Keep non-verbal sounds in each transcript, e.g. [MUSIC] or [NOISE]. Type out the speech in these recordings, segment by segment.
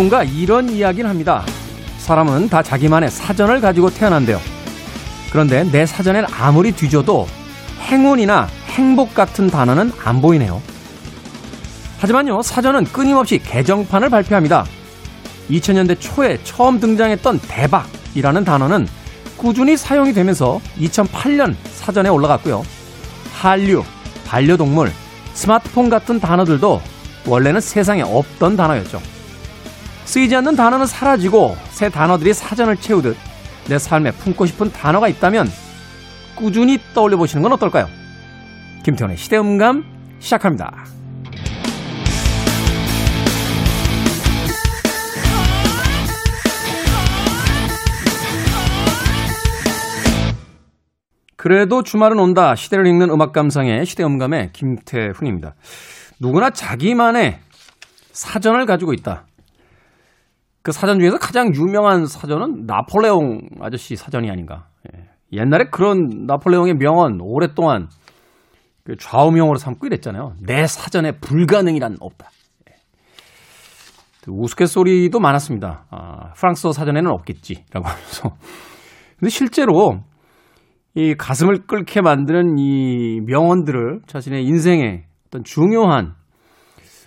누군가 이런 이야기를 합니다. 사람은 다 자기만의 사전을 가지고 태어난대요. 그런데 내 사전엔 아무리 뒤져도 행운이나 행복 같은 단어는 안 보이네요. 하지만요, 사전은 끊임없이 개정판을 발표합니다. 2000년대 초에 처음 등장했던 대박이라는 단어는 꾸준히 사용이 되면서 2008년 사전에 올라갔고요. 한류, 반려동물, 스마트폰 같은 단어들도 원래는 세상에 없던 단어였죠. 쓰이지 않는 단어는 사라지고 새 단어들이 사전을 채우듯 내 삶에 품고 싶은 단어가 있다면 꾸준히 떠올려 보시는 건 어떨까요? 김태원의 시대음감 시작합니다. 그래도 주말은 온다. 시대를 읽는 음악 감상의 시대음감의 김태훈입니다. 누구나 자기만의 사전을 가지고 있다. 그 사전 중에서 가장 유명한 사전은 나폴레옹 아저씨 사전이 아닌가. 예. 옛날에 그런 나폴레옹의 명언 오랫동안 그 좌우명으로 삼고 이랬잖아요. 내 사전에 불가능이란 없다. 예. 우스갯소리도 많았습니다. 아, 프랑스어 사전에는 없겠지라고 하면서. 근데 실제로 이 가슴을 끓게 만드는 이 명언들을 자신의 인생의 어떤 중요한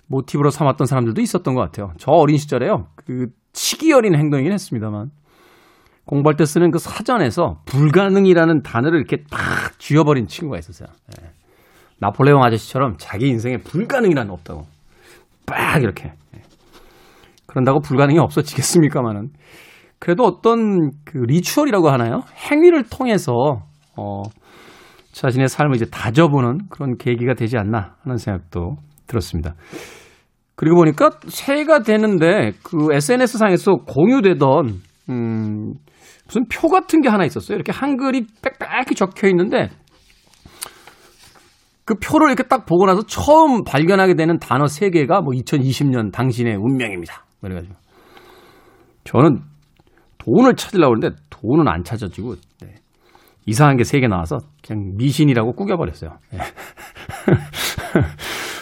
모티브로 삼았던 사람들도 있었던 것 같아요. 저 어린 시절에요. 그 치기 어린 행동이긴 했습니다만 공부할 때 쓰는 그 사전에서 불가능이라는 단어를 이렇게 딱 쥐어버린 친구가 있었어요. 예. 나폴레옹 아저씨처럼 자기 인생에 불가능이란 없다고 빡 이렇게 예. 그런다고 불가능이 없어지겠습니까마는 그래도 어떤 그 리추얼이라고 하나요? 행위를 통해서 어 자신의 삶을 이제 다져보는 그런 계기가 되지 않나 하는 생각도 들었습니다. 그리고 보니까 새해가 되는데 그 SNS 상에서 공유되던 음 무슨 표 같은 게 하나 있었어요. 이렇게 한글이 빽빽히 적혀 있는데 그 표를 이렇게 딱 보고 나서 처음 발견하게 되는 단어 세 개가 뭐 2020년 당신의 운명입니다. 그래가지고 저는 돈을 찾으려고 했는데 돈은 안 찾아지고 네. 이상한 게 세 개 나와서 그냥 미신이라고 꾸겨버렸어요. 네. [LAUGHS]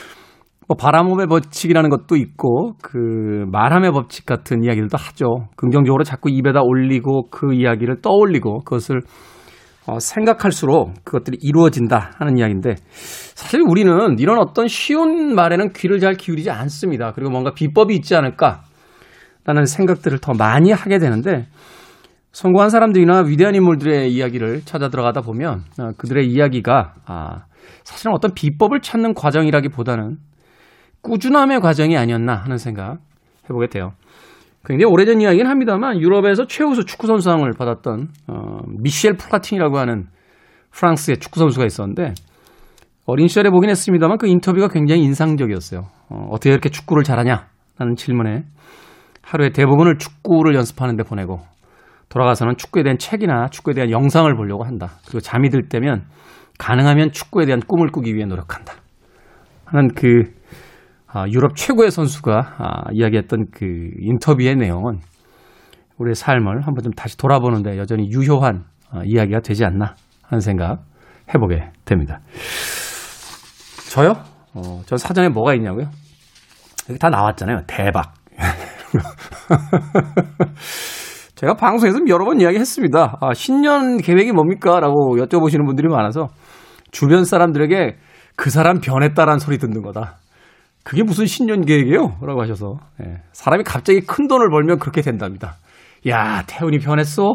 뭐 바람홈의 법칙이라는 것도 있고 그 말함의 법칙 같은 이야기들도 하죠. 긍정적으로 자꾸 입에다 올리고 그 이야기를 떠올리고 그것을 어, 생각할수록 그것들이 이루어진다 하는 이야기인데 사실 우리는 이런 어떤 쉬운 말에는 귀를 잘 기울이지 않습니다. 그리고 뭔가 비법이 있지 않을까라는 생각들을 더 많이 하게 되는데 성공한 사람들이나 위대한 인물들의 이야기를 찾아 들어가다 보면 어, 그들의 이야기가 아, 사실은 어떤 비법을 찾는 과정이라기보다는 꾸준함의 과정이 아니었나 하는 생각 해보게 돼요. 굉장히 오래전 이야기긴 합니다만 유럽에서 최우수 축구 선수상을 받았던 어, 미셸 플라티니라고 하는 프랑스의 축구 선수가 있었는데 어린 시절에 보긴 했습니다만 그 인터뷰가 굉장히 인상적이었어요. 어, 어떻게 이렇게 축구를 잘하냐? 라는 질문에 하루에 대부분을 축구를 연습하는데 보내고 돌아가서는 축구에 대한 책이나 축구에 대한 영상을 보려고 한다. 그리고 잠이 들 때면 가능하면 축구에 대한 꿈을 꾸기 위해 노력한다. 하는 그 아, 유럽 최고의 선수가 아, 이야기했던 그 인터뷰의 내용은 우리의 삶을 한번 좀 다시 돌아보는데 여전히 유효한 아, 이야기가 되지 않나 하는 생각 해보게 됩니다. 저요? 어, 전 사전에 뭐가 있냐고요? 여기 다 나왔잖아요. 대박. [LAUGHS] 제가 방송에서 여러 번 이야기했습니다. 아, 신년 계획이 뭡니까? 라고 여쭤보시는 분들이 많아서 주변 사람들에게 그 사람 변했다라는 소리 듣는 거다. 그게 무슨 신년 계획이에요? 라고 하셔서. 예. 사람이 갑자기 큰 돈을 벌면 그렇게 된답니다. 야, 태훈이 변했어?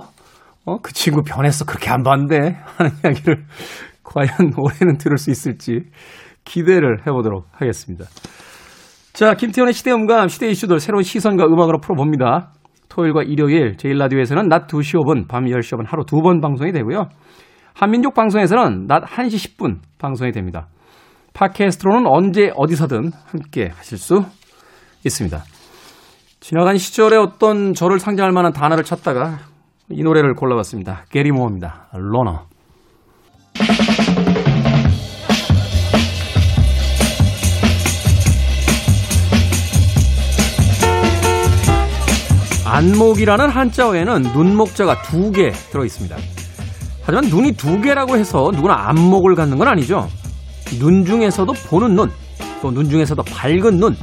어, 그 친구 변했어. 그렇게 안 봤는데? 하는 [LAUGHS] 이야기를 과연 올해는 들을 수 있을지 기대를 해보도록 하겠습니다. 자, 김태훈의 시대 음감, 시대 이슈들 새로운 시선과 음악으로 풀어봅니다. 토요일과 일요일, 제일라디오에서는 낮 2시 5분, 밤 10시 5분 하루 두 번 방송이 되고요. 한민족 방송에서는 낮 1시 10분 방송이 됩니다. 팟캐스트로는 언제 어디서든 함께 하실 수 있습니다. 지나간 시절에 어떤 저를 상징할 만한 단어를 찾다가 이 노래를 골라봤습니다. 게리 모어입니다. 로너. 안목이라는 한자어에는 눈목자가 두 개 들어 있습니다. 하지만 눈이 두 개라고 해서 누구나 안목을 갖는 건 아니죠. 눈 중에서도 보는 눈, 또 눈 중에서도 밝은 눈,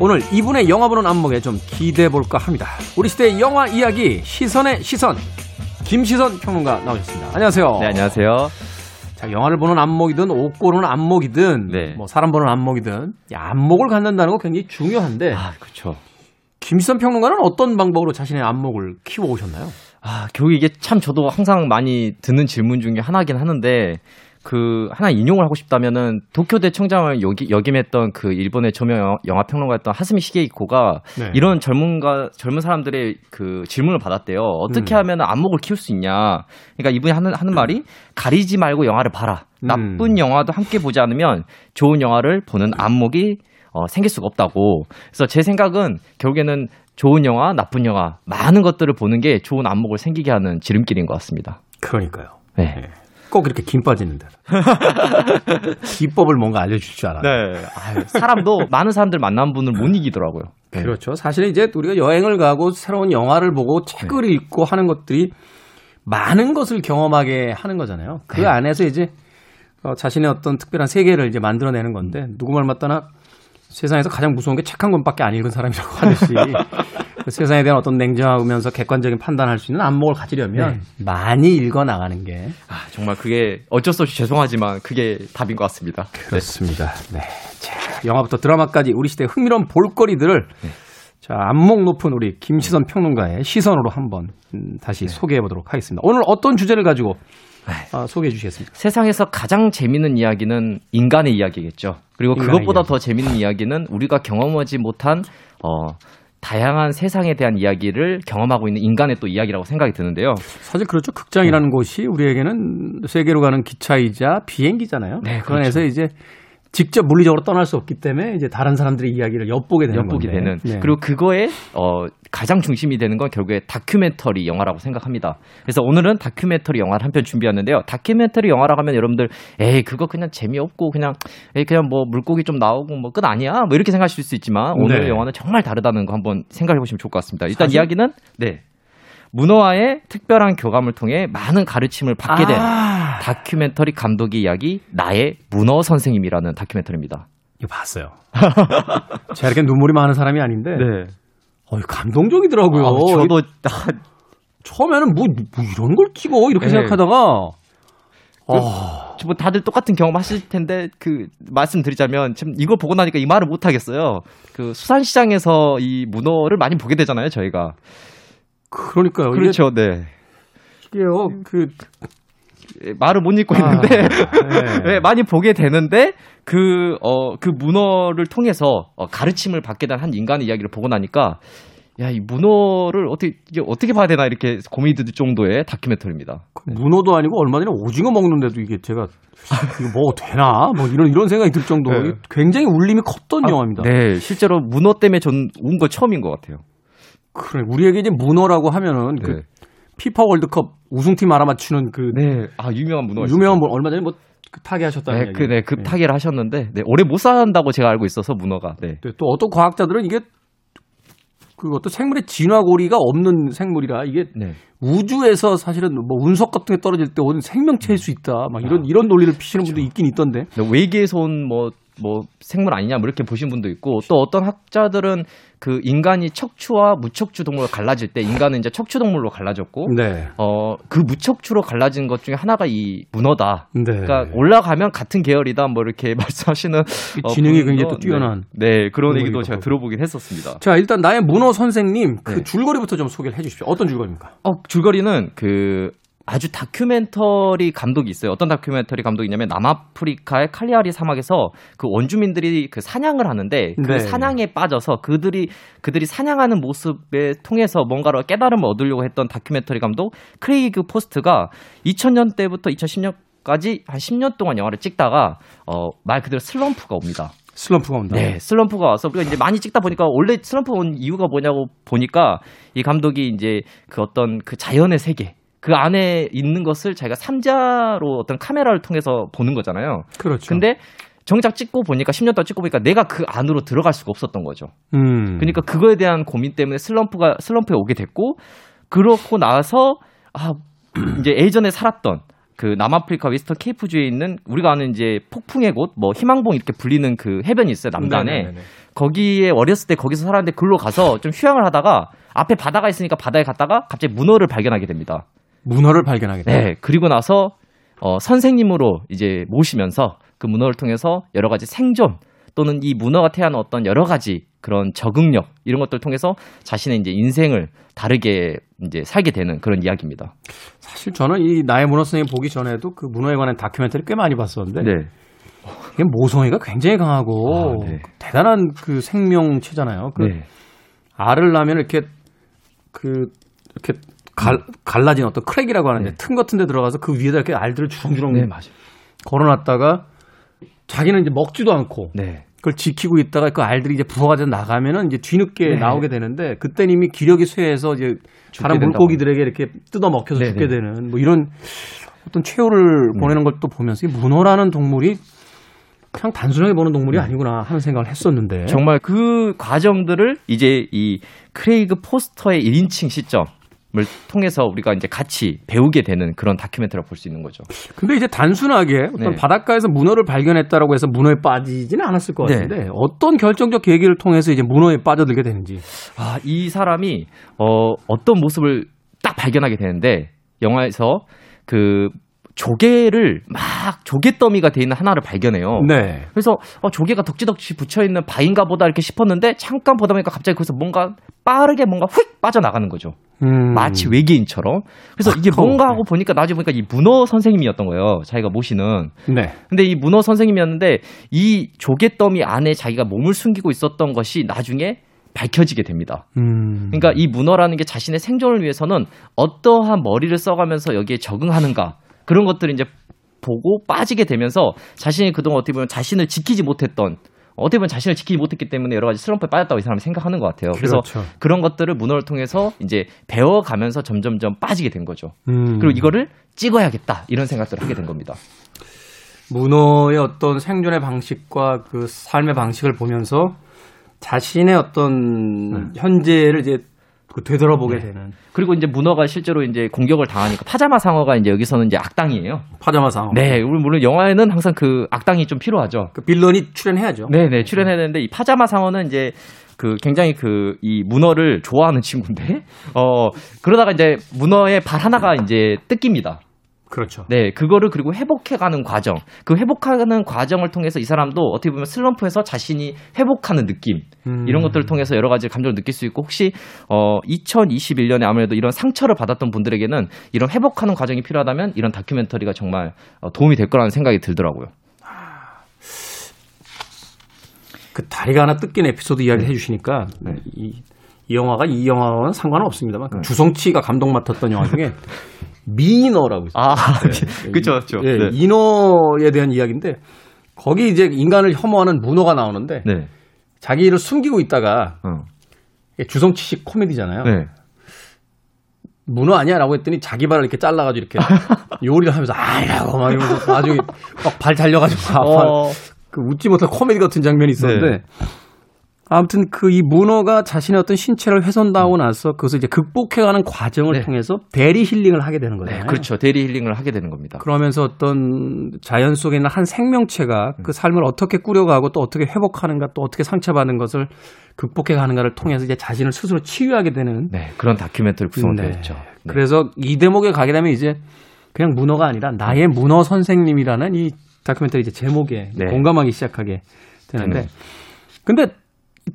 오늘 이분의 영화 보는 안목에 좀 기대해 볼까 합니다. 우리 시대의 영화 이야기 시선의 시선 김시선 평론가 나오셨습니다. 안녕하세요. 네, 안녕하세요. 자, 영화를 보는 안목이든 옷 고르는 안목이든 네. 뭐 사람 보는 안목이든 이 안목을 갖는다는 거 굉장히 중요한데 아, 그렇죠. 김시선 평론가는 어떤 방법으로 자신의 안목을 키워 오셨나요? 아, 결국 이게 참 저도 항상 많이 듣는 질문 중에 하나긴 하는데 그 하나 인용을 하고 싶다면은 도쿄대 청장을 여기, 역임했던 그 일본의 저명 영화 평론가였던 하스미 시게이코가 네. 이런 젊은가 젊은 사람들의 그 질문을 받았대요. 어떻게 음. 하면 안목을 키울 수 있냐? 그러니까 이분이 하는 하는 말이 가리지 말고 영화를 봐라. 음. 나쁜 영화도 함께 보지 않으면 좋은 영화를 보는 안목이 어, 생길 수가 없다고. 그래서 제 생각은 결국에는 좋은 영화, 나쁜 영화, 많은 것들을 보는 게 좋은 안목을 생기게 하는 지름길인 것 같습니다. 그러니까요. 네. 네. 꼭 이렇게 김 빠지는데 [LAUGHS] 기법을 뭔가 알려줄 줄 알아. 네. 아유, 사람도 많은 사람들 만난 분을 못 이기더라고요. 네. 그렇죠. 사실 이제 우리가 여행을 가고 새로운 영화를 보고 책을 네. 읽고 하는 것들이 많은 것을 경험하게 하는 거잖아요. 그 네. 안에서 이제 어, 자신의 어떤 특별한 세계를 이제 만들어내는 건데 누구 말 맞다나 세상에서 가장 무서운 게 책 한 권밖에 안 읽은 사람이라고 하듯이 [LAUGHS] 그 세상에 대한 어떤 냉정하면서 객관적인 판단할 수 있는 안목을 가지려면 많이 읽어 나가는 게 아, 정말 그게 어쩔 수 없이 죄송하지만 그게 답인 것 같습니다. 그렇습니다. 네. 자, 영화부터 드라마까지 우리 시대의 흥미로운 볼거리들을 자, 안목 높은 우리 김시선 평론가의 시선으로 한번 음, 다시 소개해 보도록 하겠습니다. 오늘 어떤 주제를 가지고 아, 소개해 주시겠습니까? 세상에서 가장 재밌는 이야기는 인간의 이야기겠죠. 그리고 그것보다 이야기. 더 재밌는 이야기는 우리가 경험하지 못한 어 다양한 세상에 대한 이야기를 경험하고 있는 인간의 또 이야기라고 생각이 드는데요. 사실 그렇죠. 극장이라는 곳이 우리에게는 세계로 가는 기차이자 비행기잖아요. 네, 그 안에서 이제 직접 물리적으로 떠날 수 없기 때문에 이제 다른 사람들의 이야기를 엿보게 되는 엿보게 건데. 되는 네. 그리고 그거에 어 가장 중심이 되는 건 결국에 다큐멘터리 영화라고 생각합니다. 그래서 오늘은 다큐멘터리 영화를 한 편 준비했는데요. 다큐멘터리 영화라고 하면 여러분들 에이 그거 그냥 재미없고 그냥 에이 그냥 뭐 물고기 좀 나오고 뭐 끝 아니야 뭐 이렇게 생각하실 수 있지만 오늘 네. 의 영화는 정말 다르다는 거 한번 생각해 보시면 좋을 것 같습니다. 일단 사실- 이야기는 네 문어와의 특별한 교감을 통해 많은 가르침을 받게 된 아, 다큐멘터리 감독의 이야기 나의 문어 선생님이라는 다큐멘터리입니다. 이거 봤어요. [LAUGHS] 제가 이렇게 눈물이 많은 사람이 아닌데 어, 감동적이더라고요. 아, 저도 처음에는 뭐, 뭐 이런 걸 찍어 이렇게 네. 생각하다가 어, 뭐 다들 똑같은 경험 하실 텐데 그 말씀드리자면 참 이걸 보고 나니까 이 말을 못 하겠어요. 그 수산시장에서 이 문어를 많이 보게 되잖아요, 저희가. 그러니까요. 그렇죠, 네. 이게, 이게요. 그 예, 말을 못 읽고 아, 있는데 네. [LAUGHS] 네, 많이 보게 되는데 그 어 그 문어를 통해서 어, 가르침을 받게 된 한 인간의 이야기를 보고 나니까 야 이 문어를 어떻게 이게 어떻게 봐야 되나 이렇게 고민이 들 정도의 다큐멘터리입니다. 문어도 아니고 얼마 전에 오징어 먹는데도 이게 제가 이거 뭐 되나 뭐 이런 이런 생각이 들 정도로 네. 굉장히 울림이 컸던 영화입니다. 네, 실제로 문어 때문에 전 운 거 처음인 것 같아요. 그래 우리에게 이제 문어라고 하면은 그 네. 피파 월드컵 우승팀 알아맞추는 그 네, 아 유명한 문어 유명한 분 얼마 전에 뭐 타계하셨다는 네, 얘기. 그, 네, 급타기를 하셨는데, 네, 오래 못 산다고 제가 알고 있어서, 문어가. 네. 네, 또 어떤 과학자들은 이게 그 어떤 생물의 진화고리가 없는 생물이라 이게 네. 우주에서 사실은 뭐 운석 같은 게 떨어질 때 오는 생명체일 수 있다. 막 이런 이런 논리를 피시는 분도 있긴 있던데. 네, 외계에서 온 뭐, 뭐, 생물 아니냐, 뭐 이렇게 보신 분도 있고, 또 어떤 학자들은 그 인간이 척추와 무척추 동물로 갈라질 때, 인간은 이제 척추 동물로 갈라졌고, 네. 어, 그 무척추로 갈라진 것 중에 하나가 이 문어다. 네. 그러니까 올라가면 같은 계열이다, 뭐 이렇게 [LAUGHS] 말씀하시는. 어, 지능이 분도, 굉장히 또 뛰어난 네, 네, 그런 얘기도 제가. 들어보긴 했었습니다. 자, 일단 나의 문어 선생님 그 네. 줄거리부터 좀 소개를 해 주십시오. 어떤 줄거리입니까? 어, 줄거리는 그 아주 다큐멘터리 감독이 있어요. 어떤 다큐멘터리 감독이냐면 남아프리카의 칼리아리 사막에서 그 원주민들이 그 사냥을 하는데 그 네. 사냥에 빠져서 그들이 그들이 사냥하는 모습에 통해서 뭔가를 깨달음을 얻으려고 했던 다큐멘터리 감독 크레이그 포스터가 2000년 때부터 2010년까지 한 10년 동안 영화를 찍다가 어 말 그대로 슬럼프가 옵니다. 슬럼프가 온다. 네, 슬럼프가 와서 우리가 이제 많이 찍다 보니까 원래 슬럼프 온 이유가 뭐냐고 보니까 이 감독이 이제 그 어떤 그 자연의 세계 그 안에 있는 것을 자기가 삼자로 어떤 카메라를 통해서 보는 거잖아요. 그렇죠. 근데 정작 찍고 보니까 10년 동안 찍고 보니까 내가 그 안으로 들어갈 수가 없었던 거죠. 음. 그러니까 그거에 대한 고민 때문에 슬럼프가 슬럼프에 오게 됐고 그렇고 나서 아 [CLEARS THROAT] 이제 예전에 살았던 그 남아프리카 웨스턴 케이프주에 있는 우리가 아는 이제 폭풍의 곳, 뭐 희망봉 이렇게 불리는 그 해변이 있어요 남단에. 네네네네. 거기에 어렸을 때 거기서 살았는데 글로 가서 좀 휴양을 하다가 앞에 바다가 있으니까 바다에 갔다가 갑자기 문어를 발견하게 됩니다. 문어를 발견하게 돼요. 네. 그리고 나서 어, 선생님으로 이제 모시면서 그 문어를 통해서 여러 가지 생존 또는 이 문어가 태하는 어떤 여러 가지 그런 적응력 이런 것들을 통해서 자신의 이제 인생을 다르게 이제 살게 되는 그런 이야기입니다. 사실 저는 이 나의 문어 선생님 보기 전에도 그 문어에 관한 다큐멘터리 꽤 많이 봤었는데 네. 이게 모성애가 굉장히 강하고 아, 네. 대단한 그 생명체잖아요. 그 네. 알을 낳으면 이렇게 그 이렇게 갈, 갈라진 어떤 크랙이라고 하는데 네. 틈 같은 데 들어가서 그 위에다 이렇게 알들을 주렁주렁 네. 걸어놨다가 자기는 이제 먹지도 않고 네. 그걸 지키고 있다가 그 알들이 이제 부화해가지고 나가면은 이제 뒤늦게 네. 나오게 되는데 그때는 이미 기력이 쇠해서 이제 다른. 물고기들에게 이렇게 뜯어 먹혀서 네, 죽게 네. 되는 뭐 이런 어떤 최후를 보내는 걸 또 보면서 이 문어라는 동물이 그냥 단순하게 보는 동물이 아니구나 하는 생각을 했었는데 정말 그 과정들을 이제 이 크레이그 포스터의 1인칭 시점 을 통해서 우리가 이제 같이 배우게 되는 그런 다큐멘터리를 볼 수 있는 거죠. 근데 이제 단순하게 어떤 네. 바닷가에서 문어를 발견했다라고 해서 문어에 빠지지는 않았을 것 네. 같은데 어떤 결정적 계기를 통해서 이제 문어에 빠져들게 되는지 아, 이 사람이 어, 어떤 모습을 딱 발견하게 되는데 영화에서 그 조개를 막 조개 더미가 돼 있는 하나를 발견해요. 네. 그래서 어, 조개가 덕지덕지 붙여 있는 바인가 보다 이렇게 싶었는데 잠깐 보다 보니까 갑자기 거기서 뭔가 빠르게 뭔가 휙 빠져나가는 거죠. 음. 마치 외계인처럼. 그래서 이게 아까워. 뭔가 하고 보니까 나중에 보니까 이 문어 선생님이었던 거예요. 자기가 모시는. 네. 근데 이 문어 선생님이었는데 이 조개 더미 안에 자기가 몸을 숨기고 있었던 것이 나중에 밝혀지게 됩니다. 음. 그러니까 이 문어라는 게 자신의 생존을 위해서는 어떠한 머리를 써가면서 여기에 적응하는가 그런 것들을 이제 보고 빠지게 되면서 자신이 그동안 어떻게 보면 자신을 지키지 못했던 어떻게 보면 자신을 지키지 못했기 때문에 여러 가지 슬럼프에 빠졌다고 이 사람이 생각하는 것 같아요. 그래서 그렇죠. 그런 것들을 문어를 통해서 이제 배워가면서 점점점 빠지게 된 거죠. 음. 그리고 이거를 찍어야겠다 이런 생각들을 하게 된 겁니다. 문어의 어떤 생존의 방식과 그 삶의 방식을 보면서 자신의 어떤 현재를 이제 그 되돌아보게 네. 되는 그리고 이제 문어가 실제로 이제 공격을 당하니까 파자마 상어가 이제 여기서는 이제 악당이에요. 파자마 상어. 네, 물론 영화에는 항상 그 악당이 좀 필요하죠. 그 빌런이 출연해야죠. 네 네 출연해야 되는데 이 파자마 상어는 이제 그 굉장히 그 이 문어를 좋아하는 친구인데 어 그러다가 이제 문어의 발 하나가 이제 뜯깁니다. 그렇죠. 네 그거를 그리고 회복해가는 과정 그 회복하는 과정을 통해서 이 사람도 어떻게 보면 슬럼프에서 자신이 회복하는 느낌 음. 이런 것들을 통해서 여러 가지 감정을 느낄 수 있고 혹시 어 2021년에 아무래도 이런 상처를 받았던 분들에게는 이런 회복하는 과정이 필요하다면 이런 다큐멘터리가 정말 어, 도움이 될 거라는 생각이 들더라고요. 그 다리가 하나 뜯긴 에피소드 이야기 네. 해주시니까 이, 이 영화가 이 영화와는 상관은 없습니다만 그 주성치가 감독 맡았던 영화 중에 [LAUGHS] 미너라고 있어요. 아, 네. 그쵸, 그쵸. 예, 네. 인어에 대한 이야기인데 거기 이제 인간을 혐오하는 문어가 나오는데 네. 자기를 숨기고 있다가 어. 주성치식 코미디잖아요. 네. 문어 아니야 라고 했더니 자기 발을 이렇게 잘라가지고 이렇게 [LAUGHS] 요리를 하면서 아이라고 막 이러면서 나중에 막발 달려가지고 아파 어, 그 웃지 못할 코미디 같은 장면이 있었는데 네. 아무튼 그 이 문어가 자신의 어떤 신체를 훼손당하고 나서 그것을 이제 극복해가는 과정을 네. 통해서 대리 힐링을 하게 되는 네, 거잖아요. 그렇죠. 대리 힐링을 하게 되는 겁니다. 그러면서 어떤 자연 속에 있는 한 생명체가 음. 그 삶을 어떻게 꾸려가고 또 어떻게 회복하는가 또 어떻게 상처받은 것을 극복해가는가를 통해서 이제 자신을 스스로 치유하게 되는 네, 그런 다큐멘터리 구성되어 네. 있죠. 네. 그래서 이 대목에 가게 되면 이제 그냥 문어가 아니라 나의 문어 선생님이라는 이 다큐멘터리 이제 제목에 네. 공감하기 시작하게 되는데 네. 근데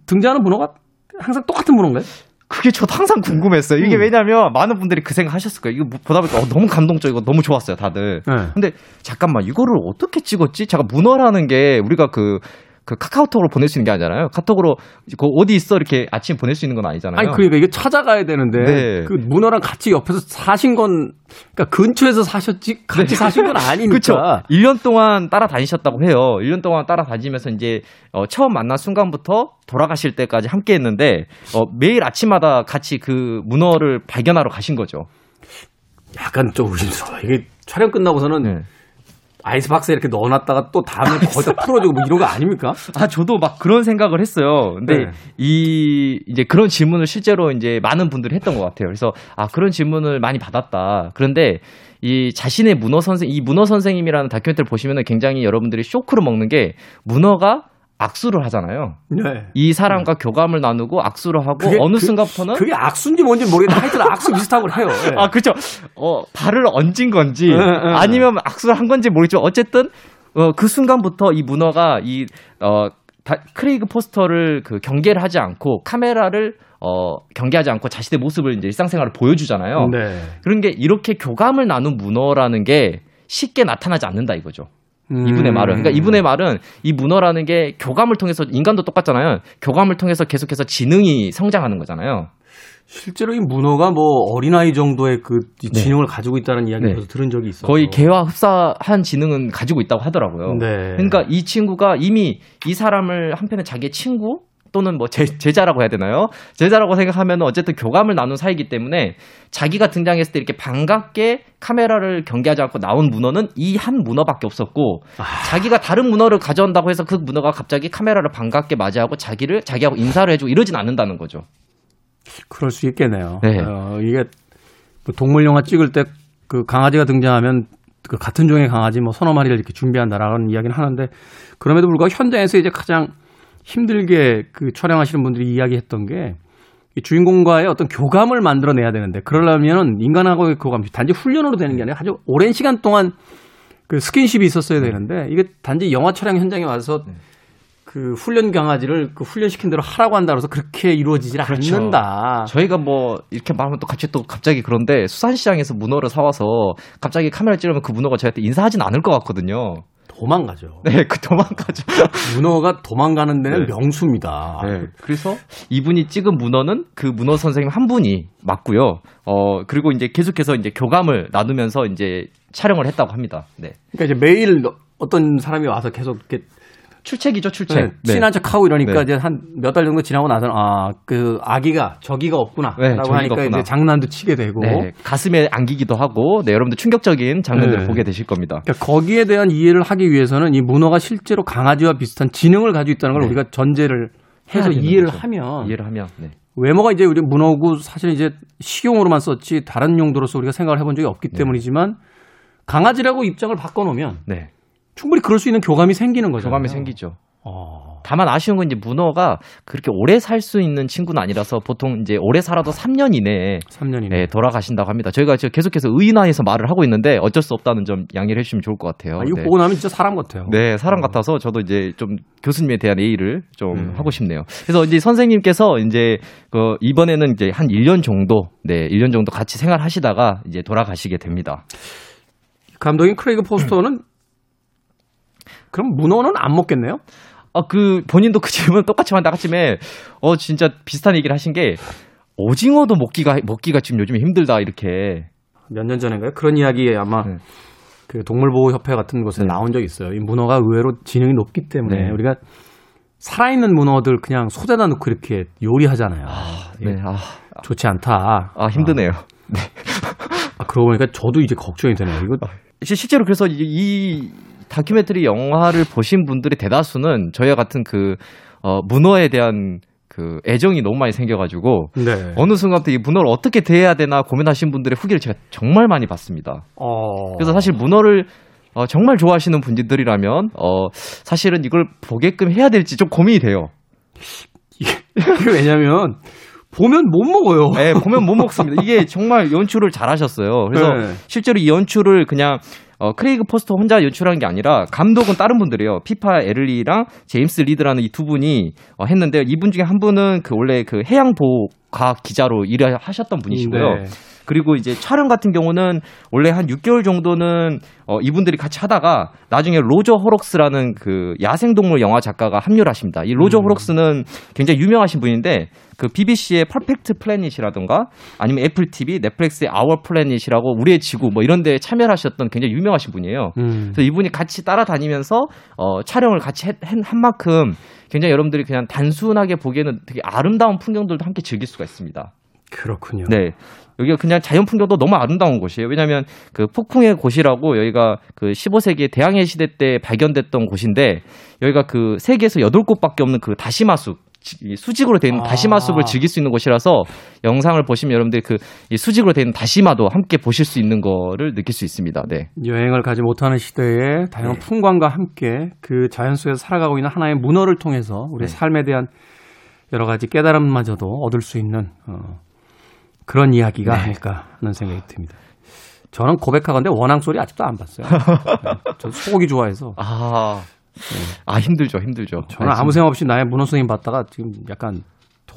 등장하는 문어가 항상 똑같은 문어인가요? 그게 저도 항상 궁금했어요. 이게 음. 왜냐면 많은 분들이 그 생각 하셨을 거예요. 이거 보다 보니까 어, 너무 감동적이고 너무 좋았어요, 다들. 네. 근데 잠깐만, 이거를 어떻게 찍었지? 잠깐 문어라는 게 우리가 그, 그 카카오톡으로 보낼 수 있는 게 아니잖아요. 카톡으로 그 어디 있어 이렇게 아침 보낼 수 있는 건 아니잖아요. 아니 그러니까 이거 찾아가야 되는데 네. 그 문어랑 같이 옆에서 사신 건 그러니까 근처에서 사셨지 같이 사신 건 [LAUGHS] 아니니까. 그렇죠. 1년 동안 따라다니셨다고 해요. 1년 동안 따라다니면서 이제 어, 처음 만난 순간부터 돌아가실 때까지 함께 했는데 어, 매일 아침마다 같이 그 문어를 발견하러 가신 거죠. 약간 좀 의심스러워. 이게 촬영 끝나고서는 네. 아이스박스에 이렇게 넣어놨다가 또 다음에 거기다 풀어주고 뭐 이런 거 아닙니까? [LAUGHS] 아, 저도 막 그런 생각을 했어요. 근데 네. 이, 이제 그런 질문을 실제로 이제 많은 분들이 했던 것 같아요. 그래서 아, 그런 질문을 많이 받았다. 그런데 이 자신의 문어 선생 이 문어 선생님이라는 다큐멘터리를 보시면은 굉장히 여러분들이 쇼크를 먹는 게 문어가 악수를 하잖아요. 네. 이 사람과 교감을 나누고 악수를 하고 그게 어느 그- 순간부터는 그 게 악수인지 뭔지 모르겠는데 하여튼 악수 비슷한 걸 해요. 예. 아, 그죠. 어, 발을 얹은 건지, 응, 응. 아니면 악수를 한 건지 모르겠지만, 어쨌든, 어, 그 순간부터 이 문어가 이, 어, 다, 크레이그 포스터를 그 경계를 하지 않고, 카메라를, 어, 경계하지 않고 자신의 모습을 이제 일상생활을 보여주잖아요. 네. 그런 게 이렇게 교감을 나눈 문어라는 게 쉽게 나타나지 않는다 이거죠. 이분의 음. 말은. 그러니까 이분의 말은 이 문어라는 게 교감을 통해서 인간도 똑같잖아요. 교감을 통해서 계속해서 지능이 성장하는 거잖아요. 실제로 이 문어가 뭐 어린아이 정도의 그이 네. 지능을 가지고 있다는 이야기를 네. 들은 적이 있어요. 거의 개와 흡사한 지능은 가지고 있다고 하더라고요. 네. 그러니까 이 친구가 이미 이 사람을 한편에 자기의 친구 또는 뭐 제, 제자라고 해야 되나요? 제자라고 생각하면 어쨌든 교감을 나눈 사이기 때문에 자기가 등장했을 때 이렇게 반갑게 카메라를 경계하지 않고 나온 문어는 이 한 문어밖에 없었고 아. 자기가 다른 문어를 가져온다고 해서 그 문어가 갑자기 카메라를 반갑게 맞이하고 자기를 자기하고 인사를 해주고 이러진 않는다는 거죠. 그럴 수 있겠네요. 네. 어, 이게 뭐 동물 영화 찍을 때 그 강아지가 등장하면 그 같은 종의 강아지 뭐 서너 마리를 이렇게 준비한다라는 이야기는 하는데 그럼에도 불구하고 현장에서 이제 가장 힘들게 그 촬영하시는 분들이 이야기했던 게이 주인공과의 어떤 교감을 만들어내야 되는데 그러려면 인간하고의 교감 단지 훈련으로 되는 게 아니라 아주 오랜 시간 동안 그 스킨십이 있었어야 되는데 이게 단지 영화 촬영 현장에 와서 그 훈련 강아지를 그 훈련시킨 대로 하라고 한다 그래서 그렇게 이루어지질 그렇죠. 않는다. 저희가 뭐 이렇게 말하면 또 같이 또 갑자기 그런데 수산시장에서 문어를 사와서 갑자기 카메라 찌르면 그 문어가 저한테 인사하진 않을 것 같거든요. 도망가죠. 네, 그 도망가죠. [LAUGHS] 문어가 도망가는 데는 네. 명수입니다. 네. 그래서 이분이 찍은 문어는 그 문어 선생님 한 분이 맞고요. 어, 그리고 이제 계속해서 이제 교감을 나누면서 이제 촬영을 했다고 합니다. 네. 그러니까 이제 매일 어떤 사람이 와서 계속 이렇게 출첵이죠, 출첵. 네, 친한 척하고 이러니까 네. 이제 한 몇 달 정도 지나고 나서는 아 그 아기가 저기가 없구나라고 네, 저기가 하니까 없구나. 이제 장난도 치게 되고 네, 가슴에 안기기도 하고, 네, 여러분들 충격적인 장면들을 네. 보게 되실 겁니다. 그러니까 거기에 대한 이해를 하기 위해서는 이 문어가 실제로 강아지와 비슷한 지능을 가지고 있다는 걸 네. 우리가 전제를 해서 이해를 거죠. 하면 이해를 하면, 네. 외모가 이제 우리 문어고 사실 이제 식용으로만 썼지 다른 용도로서 우리가 생각을 해본 적이 없기 때문이지만 강아지라고 입장을 바꿔 놓으면 네. 충분히 그럴 수 있는 교감이 생기는 거죠. 교감이 생기죠. 어. 다만 아쉬운 건 이제 문어가 그렇게 오래 살 수 있는 친구는 아니라서 보통 이제 오래 살아도 3년 이내에 3년이네. 네, 돌아가신다고 합니다. 저희가 지금 계속해서 의인화해서 말을 하고 있는데 어쩔 수 없다는 점 양해를 해주시면 좋을 것 같아요. 아, 이거 네. 보고 나면 진짜 사람 같아요. 네, 사람 같아서 저도 이제 좀 교수님에 대한 예의를 좀 음. 하고 싶네요. 그래서 이제 선생님께서 이제 그 이번에는 이제 한 1년 정도, 네, 1년 정도 같이 생활하시다가 이제 돌아가시게 됩니다. 감독인 크레이그 포스터는 [CLEARS THROAT] 그럼 문어는 안 먹겠네요? 아, 그 본인도 그 질문 똑같이 만다 아침에 어 진짜 비슷한 얘기를 하신 게 오징어도 먹기가 먹기가 지금 요즘에 힘들다 이렇게. 몇 년 전인가요? 그런 이야기 아마 네. 그 동물보호협회 같은 곳에 네. 나온 적이 있어요. 이 문어가 의외로 지능이 높기 때문에 네. 우리가 살아있는 문어들 그냥 소재다 넣고 이렇게 요리하잖아요. 네, 아, 좋지 않다. 아 힘드네요. 아, 그러고 보니까 저도 이제 걱정이 되네요. 이거 시- 실제로 그래서 이, 이 다큐멘터리 영화를 보신 분들의 대다수는 저희와 같은 그 어, 문어에 대한 그 애정이 너무 많이 생겨가지고 네. 어느 순간부터 이 문어를 어떻게 대해야 되나 고민하신 분들의 후기를 제가 정말 많이 봤습니다. 어. 그래서 사실 문어를 어, 정말 좋아하시는 분들이라면 어, 사실은 이걸 보게끔 해야 될지 좀 고민이 돼요. 이게 왜냐면 보면 못 먹어요. 네, 보면 못 먹습니다. 이게 정말 연출을 잘하셨어요. 그래서 네. 실제로 이 연출을 그냥 어, 크레이그 포스터 혼자 연출한 게 아니라 감독은 다른 분들이에요. 피파 에를리랑 제임스 리드라는 이 두 분이 어, 했는데 이분 중에 한 분은 그 원래 그 해양 보호 과학 기자로 일을 하셨던 분이시고요. 네. 그리고 이제 촬영 같은 경우는 원래 한 6개월 정도는 어, 이분들이 같이 하다가 나중에 로저 호록스라는 그 야생동물 영화 작가가 합류를 하십니다. 이 로저 음. 호록스는 굉장히 유명하신 분인데 그 BBC의 Perfect Planet이라든가 아니면 애플 TV, 넷플릭스의 Our Planet이라고 우리의 지구 뭐 이런 데 참여를 하셨던 굉장히 유명하신 분이에요. 음. 그래서 이분이 같이 따라다니면서 어, 촬영을 같이 했- 한, 한 만큼 굉장히 여러분들이 그냥 단순하게 보기에는 되게 아름다운 풍경들도 함께 즐길 수가 있습니다. 그렇군요. 네. 여기가 그냥 자연 풍경도 너무 아름다운 곳이에요. 왜냐하면 그 폭풍의 곳이라고 여기가 그 15세기 대항해 시대 때 발견됐던 곳인데 여기가 그 세계에서 8곳밖에 없는 그 다시마숲 지- 수직으로 된 아. 다시마 숲을 즐길 수 있는 곳이라서 영상을 보시면 여러분들 그이 수직으로 된 다시마도 함께 보실 수 있는 거를 느낄 수 있습니다. 네. 여행을 가지 못하는 시대에 다양한 풍광과 함께 그 자연 속에서 살아가고 있는 하나의 문어를 통해서 우리의 네. 삶에 대한 여러 가지 깨달음마저도 얻을 수 있는 어, 그런 이야기가 네. 아닐까 하는 생각이 듭니다. 저는 고백하건데 원앙 소리 아직도 안 봤어요. 네, 저 소고기 좋아해서 아, 아 힘들죠, 힘들죠. 저는 네, 아무 생각 없이 나의 문어 선생님 봤다가 지금 약간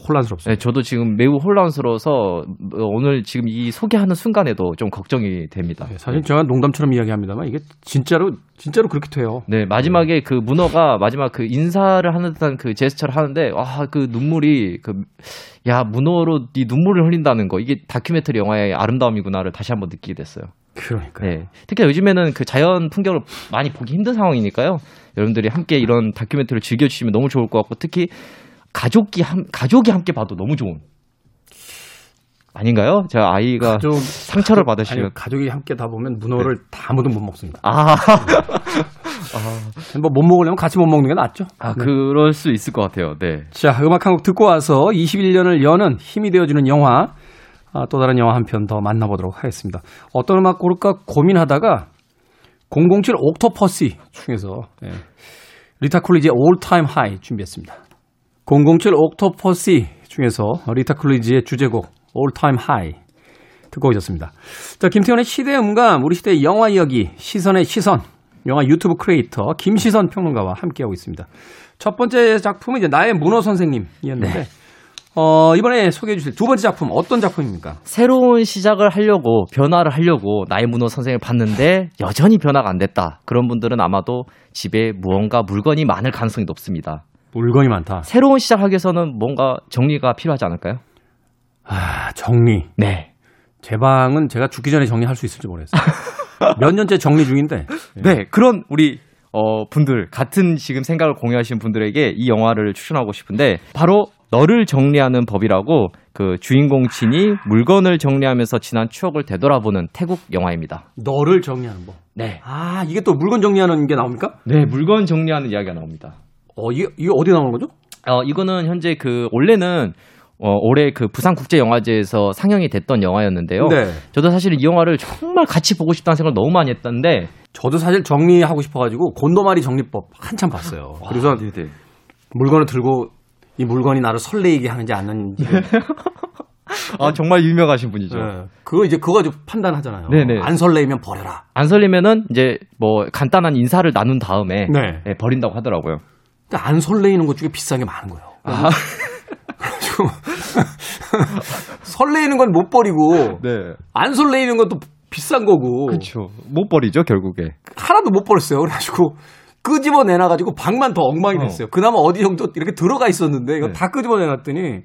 혼란스럽습니다. 네, 저도 지금 매우 혼란스러워서 어, 오늘 지금 이 소개하는 순간에도 좀 걱정이 됩니다. 네, 사실 제가 농담처럼 이야기합니다만 이게 진짜로 진짜로 그렇게 돼요. 네, 마지막에 그 문어가 마지막 그 인사를 하는 듯한 그 제스처를 하는데, 아, 그 눈물이, 그, 야, 문어로 네 눈물을 흘린다는 거, 이게 다큐멘터리 영화의 아름다움이구나를 다시 한번 느끼게 됐어요. 그러니까. 네. 특히 요즘에는 그 자연 풍경을 많이 보기 힘든 상황이니까요. 여러분들이 함께 이런 다큐멘터리를 즐겨주시면 너무 좋을 것 같고, 특히 가족이, 함, 가족이 함께 봐도 너무 좋은. 아닌가요? 제가 아이가 가족 상처를 가족- 받으시면. 아니, 가족이 함께 다 보면 문어를 다 아무도 못 먹습니다. 아, 뭐못 먹으려면 같이 못 먹는 게 낫죠. 아, 네. 그럴 수 있을 것 같아요. 네. 자, 음악 한 곡 듣고 와서 21년을 여는 힘이 되어주는 영화, 아, 또 다른 영화 한 편 더 만나보도록 하겠습니다. 어떤 음악 고를까 고민하다가 007 옥토퍼시 중에서 예, 리타 쿨리지의 All Time High 준비했습니다. 007 옥토퍼시 중에서 리타 쿨리지의 주제곡 All Time High 듣고 오셨습니다. 자, 김태현의 시대 음감, 우리 시대의 영화 이야기, 시선의 시선, 영화 유튜브 크리에이터 김시선 평론가와 함께하고 있습니다. 첫 번째 작품은 이제 나의 문어 선생님이었는데, 어, 이번에 소개해 주실 두 번째 작품 어떤 작품입니까? 새로운 시작을 하려고 변화를 하려고 나의 문어 선생을 봤는데 여전히 변화가 안 됐다. 그런 분들은 아마도 집에 무언가 물건이 많을 가능성이 높습니다. 물건이 많다. 새로운 시작하기 위해서는 뭔가 정리가 필요하지 않을까요? 아, 정리. 네. 제 방은 제가 죽기 전에 정리할 수 있을지 모르겠어요. [LAUGHS] 몇 년째 정리 중인데. 네, 그런 우리 어, 분들 같은 지금 생각을 공유하시는 분들에게 이 영화를 추천하고 싶은데 바로 너를 정리하는 법이라고 그 주인공 친이 물건을 정리하면서 지난 추억을 되돌아보는 태국 영화입니다. 너를 정리하는 법. 네. 아, 이게 또 물건 정리하는 게 나옵니까? 네, 물건 정리하는 이야기가 나옵니다. 어, 이게, 이게 어디 나오는 거죠? 어, 이거는 현재 그 원래는 어, 올해 그 부산국제영화제에서 상영이 됐던 영화였는데요. 네. 저도 사실 이 영화를 정말 같이 보고 싶다는 생각을 너무 많이 했던데 저도 사실 정리하고 싶어가지고 곤도마리 정리법 한참 봤어요. 그래서 네네. 물건을 들고 이 물건이 나를 설레이게 하는지 안 하는지. [LAUGHS] 아 정말 유명하신 분이죠. 네. 그거 이제 그거 가지고 판단하잖아요. 네네. 안 설레이면 버려라. 안 설리면은 이제 뭐 간단한 인사를 나눈 다음에 네. 네, 버린다고 하더라고요. 근데 안 설레이는 것 중에 비싼 게 많은 거예요. 아, [LAUGHS] 설레이는 건 못 버리고 네. 안 설레이는 것도 비싼 거고 그렇죠. 못 버리죠 결국에. 하나도 못 버렸어요. 그래가지고 끄집어 내놔가지고 방만 더 엉망이 됐어요. 그나마 어디 정도 이렇게 들어가 있었는데 이거 네. 다 끄집어 내놨더니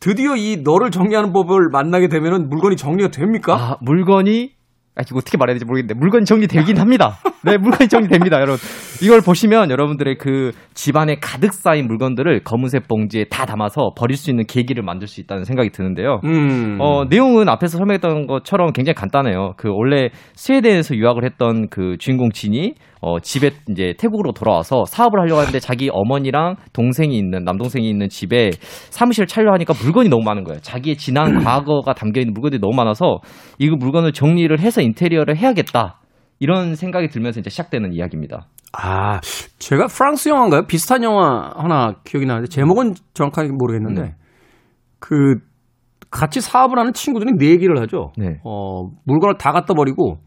드디어 이 너를 정리하는 법을 만나게 되면은 물건이 정리가 됩니까? 아 물건이 아, 이거 어떻게 말해야 될지 모르겠는데 물건이 정리되긴 합니다. 네, 물건이 정리됩니다, 여러분. 이걸 보시면 여러분들의 그 집안에 가득 쌓인 물건들을 검은색 봉지에 다 담아서 버릴 수 있는 계기를 만들 수 있다는 생각이 드는데요. 음. 어, 내용은 앞에서 설명했던 것처럼 굉장히 간단해요. 그 원래 스웨덴에서 유학을 했던 그 주인공 진이 어, 집에 이제 태국으로 돌아와서 사업을 하려고 하는데 자기 어머니랑 동생이 있는 남동생이 있는 집에 사무실을 차려 하니까 물건이 너무 많은 거예요. 자기의 지난 [CLEARS THROAT] 과거가 담겨 있는 물건들이 너무 많아서 이거 물건을 정리를 해서 인테리어를 해야겠다. 이런 생각이 들면서 이제 시작되는 이야기입니다. 아, 제가 프랑스 영화인가요? 비슷한 영화 하나 기억이 나는데 제목은 정확하게 모르겠는데 음. 그 같이 사업을 하는 친구들이 네 얘기를 하죠. 네. 어, 물건을 다 갖다 버리고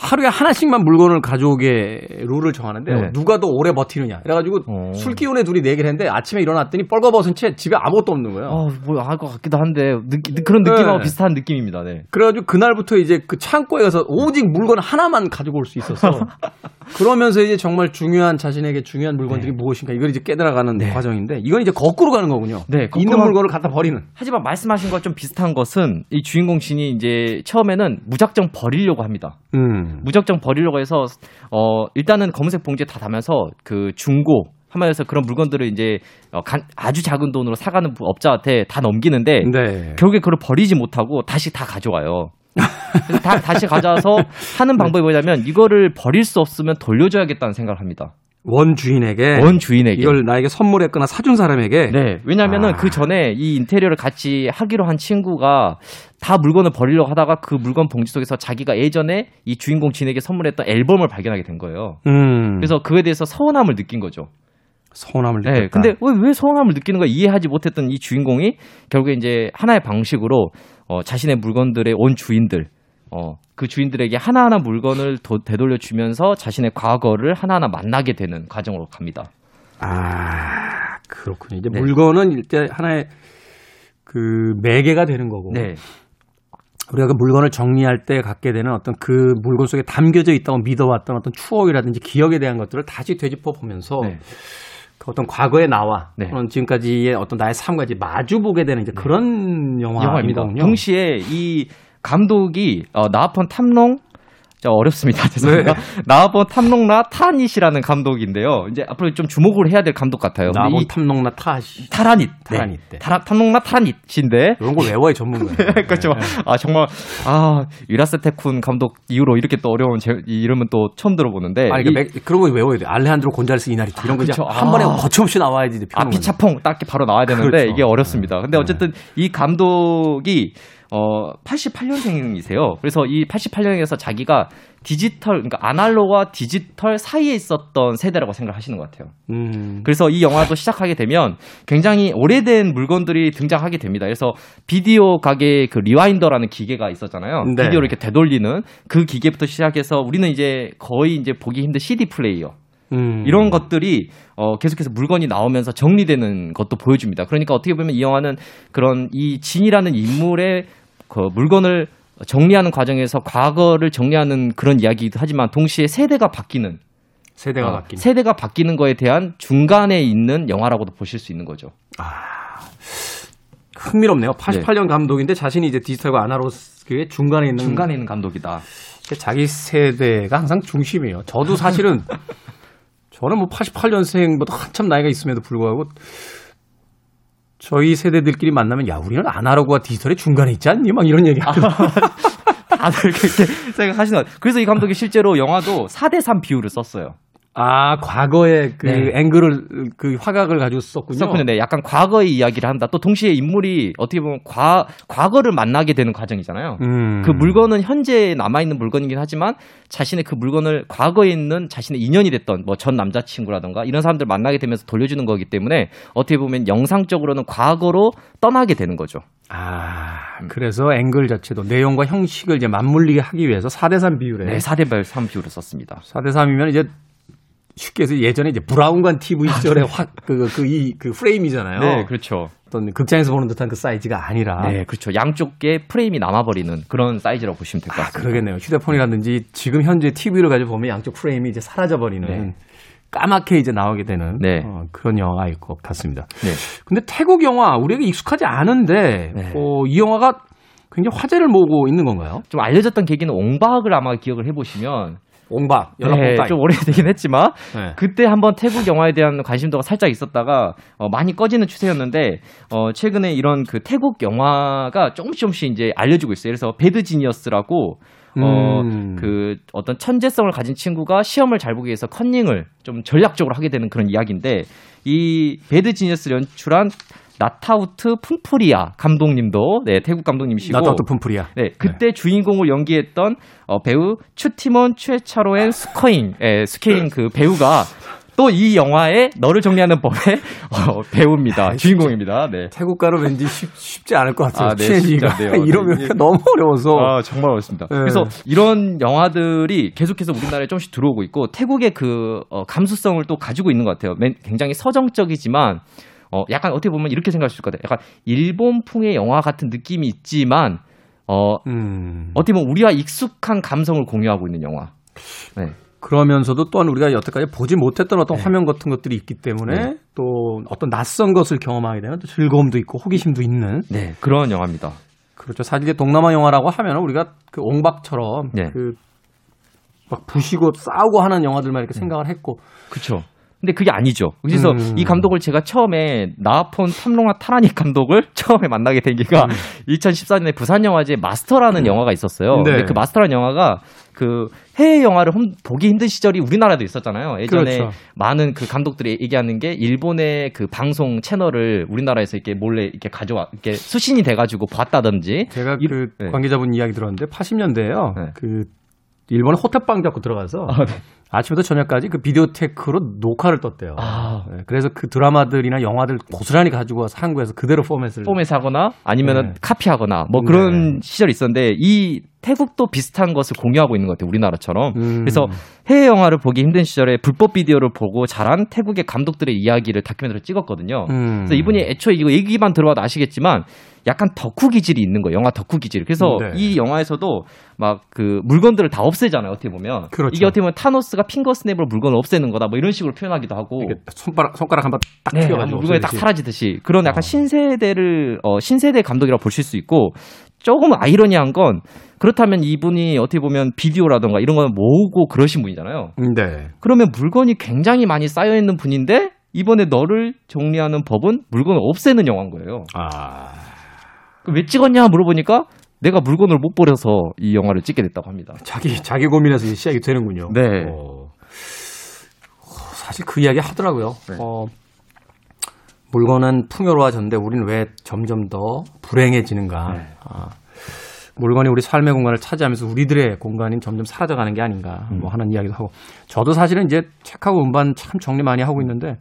하루에 하나씩만 물건을 가져오게 룰을 정하는데 네. 누가 더 오래 버티느냐. 그래가지고 어. 술 기운에 둘이 네 얘기를 했는데 아침에 일어났더니 뻘거벗은 채 집에 아무것도 없는 거예요. 어, 뭐알 것 같기도 한데 느끼, 그런 느낌하고 네. 비슷한 느낌입니다. 네. 그래가지고 그날부터 이제 그 창고에 가서 오직 물건 하나만 가지고 올 수 있었어. [LAUGHS] 그러면서 이제 정말 중요한 자신에게 중요한 물건들이 무엇인가 이걸 이제 깨달아가는 네. 과정인데 이건 이제 거꾸로 가는 거군요. 네, 거꾸로 있는 한- 물건을 갖다 버리는. 하지만 말씀하신 것좀 비슷한 것은 이 주인공 진이 이제 처음에는 무작정 버리려고 합니다. 음. 무작정 버리려고 해서 어 일단은 검은색 봉지에 다 담아서 그 중고 한마디로 그런 물건들을 이제 어, 간- 아주 작은 돈으로 사가는 업자한테 다 넘기는데 네. 결국에 그걸 버리지 못하고 다시 다 가져와요. 그래서 다, 다시 가져와서 [LAUGHS] 하는 방법이 뭐냐면 이거를 버릴 수 없으면 돌려줘야겠다는 생각을 합니다. 원 주인에게 원 주인에게. 이걸 나에게 선물했거나 사준 사람에게 네. 왜냐면은 아. 그 전에 이 인테리어를 같이 하기로 한 친구가 다 물건을 버리려고 하다가 그 물건 봉지 속에서 자기가 예전에 이 주인공 진에게 선물했던 앨범을 발견하게 된 거예요. 음, 그래서 그에 대해서 서운함을 느낀 거죠. 서운함을 느꼈다. 네. 근데 왜, 왜 서운함을 느끼는 거 이해하지 못했던 이 주인공이 결국에 이제 하나의 방식으로 어, 자신의 물건들의 온 주인들, 어, 그 주인들에게 하나하나 물건을 도, 되돌려 주면서 자신의 과거를 하나하나 만나게 되는 과정으로 갑니다. 아 그렇군요. 이제 네. 물건은 일단 하나의 그 매개가 되는 거고 네. 우리가 그 물건을 정리할 때 갖게 되는 어떤 그 물건 속에 담겨져 있다고 믿어왔던 어떤 추억이라든지 기억에 대한 것들을 다시 되짚어 보면서 네. 그 어떤 과거의 나와 네. 또는 지금까지의 어떤 나의 삶과 이제 마주 보게 되는 이제 그런 영화입니다. 영화입니다. 동시에 이 감독이 어, 나와폰 탐롱 저 어렵습니다. [LAUGHS] 죄송합니다. 나와폰 탐롱라 타닛이라는 감독인데요. 이제 앞으로 좀 주목을 해야 될 감독 같아요. 이 탐농나 타시 타라닛, 타라닛, 네. 타라, 탐롱라 타라닛인데 이런 걸 외워야 전문가예요. [LAUGHS] 그렇죠. 아 정말 아 유라스테쿤 감독 이후로 이렇게 또 어려운 제, 이 이름은 또 처음 들어보는데 아니, 이- 그러니까 맥- 그런 거 외워야 돼. 알레한드로 곤잘스 이나리투 이런 거 그쵸. 한 아. 번에 거침없이 나와야지. 아. 피차퐁 딱 이렇게 바로 나와야 되는데 그렇죠. 이게 어렵습니다. 근데 네. 어쨌든 이 감독이 어 88년생이세요. 그래서 이 88년에서 자기가 디지털 그러니까 아날로그와 디지털 사이에 있었던 세대라고 생각하시는 것 같아요. 음. 그래서 이 영화도 시작하게 되면 굉장히 오래된 물건들이 등장하게 됩니다. 그래서 비디오 가게 그 rewinder라는 기계가 있었잖아요. 네. 비디오를 이렇게 되돌리는 그 기계부터 시작해서 우리는 이제 거의 이제 보기 힘든 CD 플레이어 음. 이런 것들이 어, 계속해서 물건이 나오면서 정리되는 것도 보여줍니다. 그러니까 어떻게 보면 이 영화는 그런 이 진이라는 인물의 그 물건을 정리하는 과정에서 과거를 정리하는 그런 이야기이기도 하지만 동시에 세대가 바뀌는 세대가 어, 바뀐. 세대가 바뀌는 거에 대한 중간에 있는 영화라고도 보실 수 있는 거죠. 흥미롭네요. 88년 감독인데 자신이 이제 디지털과 아날로그의 중간에 있는 중간에 있는 감독이다. 자기 세대가 항상 중심이에요. 저도 사실은 [LAUGHS] 저는 뭐 88년생보다 한참 나이가 있음에도 불구하고 저희 세대들끼리 만나면 야 우리는 아날로그와 디지털의 중간에 있지 않니? 막 이런 얘기 하거든요. [LAUGHS] 다들 그렇게 생각하시는. 그래서 이 감독이 실제로 영화도 4대3 비율을 썼어요. 아 과거의 그 네. 앵글을 그 화각을 가지고 썼군요. 썼군요. 네, 약간 과거의 이야기를 한다. 또 동시에 인물이 어떻게 보면 과, 과거를 만나게 되는 과정이잖아요. 음. 그 물건은 현재 남아 있는 물건이긴 하지만 자신의 그 물건을 과거에 있는 자신의 인연이 됐던 뭐 전 남자친구라던가 이런 사람들 만나게 되면서 돌려주는 거기 때문에 어떻게 보면 영상적으로는 과거로 떠나게 되는 거죠. 아 그래서 앵글 자체도 내용과 형식을 이제 맞물리게 하기 위해서 4대3 비율에 네, 4대 3 비율을 썼습니다. 4대3이면 이제 쉽게 해서 예전에 이제 브라운관 TV 시절의 확그 그이 그 프레임이잖아요. 네, 그렇죠. 어떤 극장에서 보는 듯한 그 사이즈가 아니라 네, 그렇죠. 양쪽에 프레임이 남아 버리는 그런 사이즈라고 보시면 될것 아, 같습니다. 그러겠네요. 휴대폰이라든지 지금 현재 TV를 가지고 보면 양쪽 프레임이 이제 사라져 버리는 네. 까맣게 이제 나오게 되는 네. 어, 그런 영화일 것 같습니다. 네. 근데 태국 영화 우리에게 익숙하지 않은데 네. 어, 이 영화가 굉장히 화제를 모으고 있는 건가요? 좀 알려졌던 계기는 옹박을 아마 기억을 해보시면 옹박, 네, 연락봉 좀 오래되긴 했지만 네. 그때 한번 태국 영화에 대한 관심도가 살짝 있었다가 어, 많이 꺼지는 추세였는데 어, 최근에 이런 그 태국 영화가 조금씩 조금씩 이제 알려지고 있어요. 그래서 배드 지니어스라고 어, 음. 그 어떤 천재성을 가진 친구가 시험을 잘 보기 위해서 컨닝을 좀 전략적으로 하게 되는 그런 이야기인데 이 배드 지니어스를 연출한 나타우트 푼피리야 감독님도 네 태국 감독님이시고 나타우트 푼피리야. 네, 그때 주인공을 연기했던 어, 배우 추티몬 추에차로엔 스커잉, 예, 스케인 그 배우가 또 이 영화의 너를 정리하는 법의 어, 배우입니다. 주인공입니다. 네. 태국 가로 왠지 쉽, 지 않을 것 같아요. 아, 네, 않네요. [LAUGHS] 이러면 네. 너무 어려워서. 아, 정말 어렵습니다. 네. 그래서 이런 영화들이 계속해서 우리나라에 조금씩 들어오고 있고 태국의 그 어, 감수성을 또 가지고 있는 것 같아요. 맨- 굉장히 서정적이지만 어, 약간 어떻게 보면 이렇게 생각할 수 있을 것 같아요. 약간 일본풍의 영화 같은 느낌이 있지만 어, 음. 어떻게 보면 우리와 익숙한 감성을 공유하고 있는 영화. 네. 그러면서도 또한 우리가 여태까지 보지 못했던 어떤 네. 화면 같은 것들이 있기 때문에 네. 또 어떤 낯선 것을 경험하게 되는 또 즐거움도 있고 호기심도 있는 네, 그런 영화입니다. 그렇죠. 사실 이제 동남아 영화라고 하면 우리가 그 옹박처럼 네. 그막 부시고 싸우고 하는 영화들만 이렇게 생각을 했고 그렇죠. 근데 그게 아니죠. 그래서 음. 이 감독을 제가 처음에 나폰 탐롱아 타라니 감독을 [LAUGHS] 처음에 만나게 된 게가 2014년에 부산 영화제 마스터라는 영화가 있었어요. 음. 네. 근데 그 마스터라는 영화가 그 해외 영화를 홈- 보기 힘든 시절이 우리나라도 있었잖아요. 예전에 그렇죠. 많은 그 감독들이 얘기하는 게 일본의 그 방송 채널을 우리나라에서 이렇게 몰래 이렇게 가져와 이렇게 수신이 돼가지고 봤다든지 제가 이- 그 네. 관계자분 이야기 들었는데 80년대에요. 네. 그 일본에 호텔방 잡고 들어가서 아, 네. 아침부터 저녁까지 그 비디오 테크로 녹화를 떴대요. 아. 네, 그래서 그 드라마들이나 영화들 고스란히 가지고 와서 한국에서 그대로 포맷을 폼에서 하거나 아니면은 네. 카피하거나 뭐 그런 시절이 있었는데 이 태국도 비슷한 것을 공유하고 있는 것 같아요. 우리나라처럼. 음. 그래서 해외 영화를 보기 힘든 시절에 불법 비디오를 보고 자란 태국의 감독들의 이야기를 다큐멘터리로 찍었거든요. 음. 그래서 이분이 애초에 이거 얘기만 들어봐도 아시겠지만 약간 덕후 기질이 있는 거예요. 영화 덕후 기질. 그래서 네. 이 영화에서도 막 그 물건들을 다 없애잖아요. 어떻게 보면. 그렇죠. 이게 어떻게 보면 타노스가 핑거 스냅으로 물건을 없애는 거다. 뭐 이런 식으로 표현하기도 하고. 손가락 손가락 한번 딱 네, 튀어가지고 물건이 딱. 사라지듯이 그런 약간 어. 신세대를 어, 신세대 감독이라고 보실 수 있고 조금 아이러니한 건 그렇다면 이분이 어떻게 보면 비디오라던가 이런 건 모으고 그러신 분이잖아요. 음, 네. 그러면 물건이 굉장히 많이 쌓여 있는 분인데 이번에 너를 정리하는 법은 물건을 없애는 영화인 거예요. 아 그왜 찍었냐 물어보니까 내가 물건을 못 버려서 이 영화를 찍게 됐다고 합니다. 자기 자기 고민에서 시작이 되는군요. 네. 어, 어, 사실 그 이야기 하더라고요. 네. 어, 물건은 풍요로워졌는데 우리는 왜 점점 더 불행해지는가? 네. 아, 물건이 우리 삶의 공간을 차지하면서 우리들의 공간이 점점 사라져가는 게 아닌가 음. 뭐 하는 이야기도 하고 저도 사실은 이제 책하고 음반 참 정리 많이 하고 있는데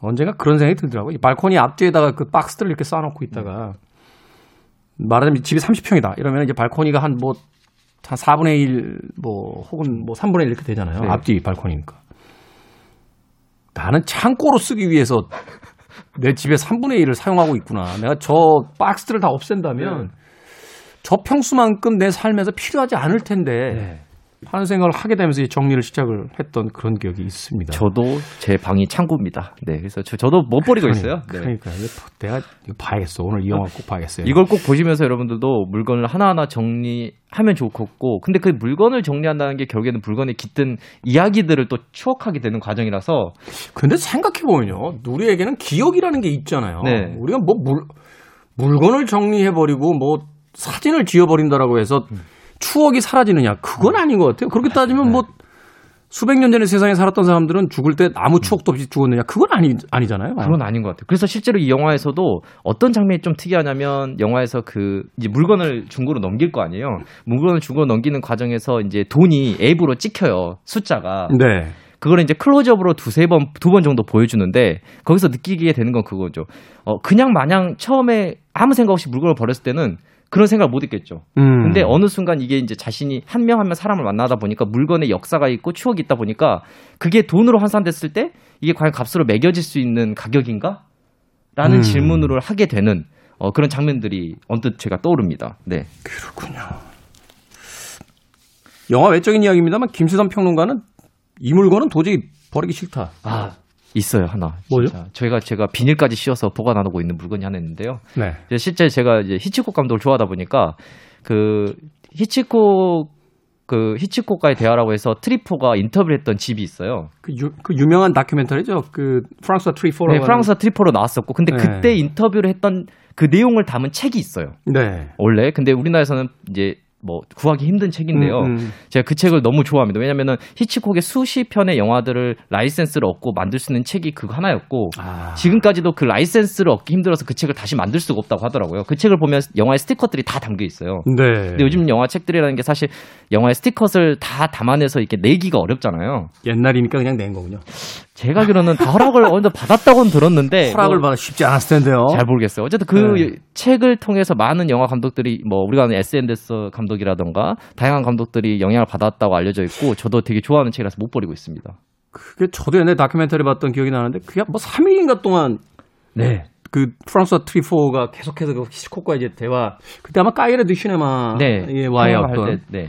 언젠가 그런 생각이 들더라고요. 이 발코니 앞뒤에다가 그 박스들을 이렇게 쌓아놓고 있다가 말하자면 집이 30평이다 이러면 이제 발코니가 한 뭐한 4분의 1 뭐 혹은 뭐 3분의 1 이렇게 되잖아요. 네. 앞뒤 발코니니까. 나는 창고로 쓰기 위해서 내 집에 3분의 1을 사용하고 있구나. 내가 저 박스들을 다 없앤다면 저 평수만큼 내 삶에서 필요하지 않을 텐데 네. 하는 생각을 하게 되면서 이 정리를 시작을 했던 그런 기억이 있습니다. 저도 제 방이 창고입니다. 네, 그래서 저, 저도 못 버리고 있어요. 네. 그러니까 내가 이거 봐야겠어. 오늘 이 영화 꼭 봐야겠어요. 이걸 꼭 보시면서 여러분들도 물건을 하나하나 정리하면 좋겠고, 근데 그 물건을 정리한다는 게 결국에는 물건에 깃든 이야기들을 또 추억하게 되는 과정이라서, 근데 생각해 보면요, 우리에게는 기억이라는 게 있잖아요. 네. 우리가 뭐 물, 물건을 정리해 버리고 뭐 사진을 지워 버린다라고 해서 음. 추억이 사라지느냐? 그건 아닌 것 같아요. 그렇게 따지면 뭐 수백 년 전에 세상에 살았던 사람들은 죽을 때 아무 추억도 없이 죽었느냐? 그건 아니 아니잖아요. 그건 아닌 것 같아요. 그래서 실제로 이 영화에서도 어떤 장면이 좀 특이하냐면, 영화에서 그, 이제 물건을 중고로 넘길 거 아니에요? 물건을 중고로 넘기는 과정에서 이제 돈이 앱으로 찍혀요. 숫자가. 네. 그거를 이제 클로즈업으로 두세 번, 두 번 정도 보여주는데, 거기서 느끼게 되는 건 그거죠. 어, 그냥 마냥 처음에 아무 생각 없이 물건을 버렸을 때는 그런 생각을 못 했겠죠. 음. 근데 어느 순간 이게 이제 자신이 한 명 한 명 사람을 만나다 보니까 물건에 역사가 있고 추억이 있다 보니까 그게 돈으로 환산됐을 때 이게 과연 값으로 매겨질 수 있는 가격인가? 라는 음. 질문을 하게 되는 어, 그런 장면들이 언뜻 제가 떠오릅니다. 네. 그렇군요. 영화 외적인 이야기입니다만 김수선 평론가는 이 물건은 도저히 버리기 싫다. 아, 있어요, 하나. 뭐죠? 진짜. 저희가 제가 비닐까지 씌워서 보관하고 있는 물건이 하나 있는데요. 네. 실제 제가 이제 히치콕 감독을 좋아하다 보니까 그 히치콕 그 히치콕과의 대화라고 해서 트뤼포가 인터뷰를 했던 집이 있어요. 그, 유, 그 유명한 다큐멘터리죠. 그 프랑수아 트뤼포라고. 네, 하는- 프랑스 트뤼포로 나왔었고 근데 네. 그때 인터뷰를 했던 그 내용을 담은 책이 있어요. 네. 원래 근데 우리나라에서는 이제 뭐 구하기 힘든 책인데요. 음, 음. 제가 그 책을 너무 좋아합니다. 왜냐면은 히치콕의 수십 편의 영화들을 라이센스를 얻고 만들 수 있는 책이 그거 하나였고 아. 지금까지도 그 라이센스를 얻기 힘들어서 그 책을 다시 만들 수가 없다고 하더라고요. 그 책을 보면 영화의 스틸컷들이 다 담겨 있어요. 네. 근데 요즘 영화 책들이라는 게 사실 영화의 스티커를 다 담아내서 이렇게 내기가 어렵잖아요. 옛날이니까 그냥 낸 거군요. 제가 알기로는 다 허락을 [LAUGHS] 어느 받았다고는 들었는데 허락을 뭐 받아 쉽지 않았을 텐데요. 잘 모르겠어요. 어쨌든 그 네. 책을 통해서 많은 영화 감독들이 뭐 우리가 아는 S. 앤더스 감독 이라던가 다양한 감독들이 영향을 받았다고 알려져 있고 저도 되게 좋아하는 책이라서 못 버리고 있습니다. 그게 저도 옛날에 다큐멘터리 봤던 기억이 나는데 그게 뭐 3일인가 동안 네. 그 프랑스와 트리포가 계속해서 그 히치콕과 이제 대화 그때 아마 까이레드 시네마 네. 예, 와의 어떤 때, 네.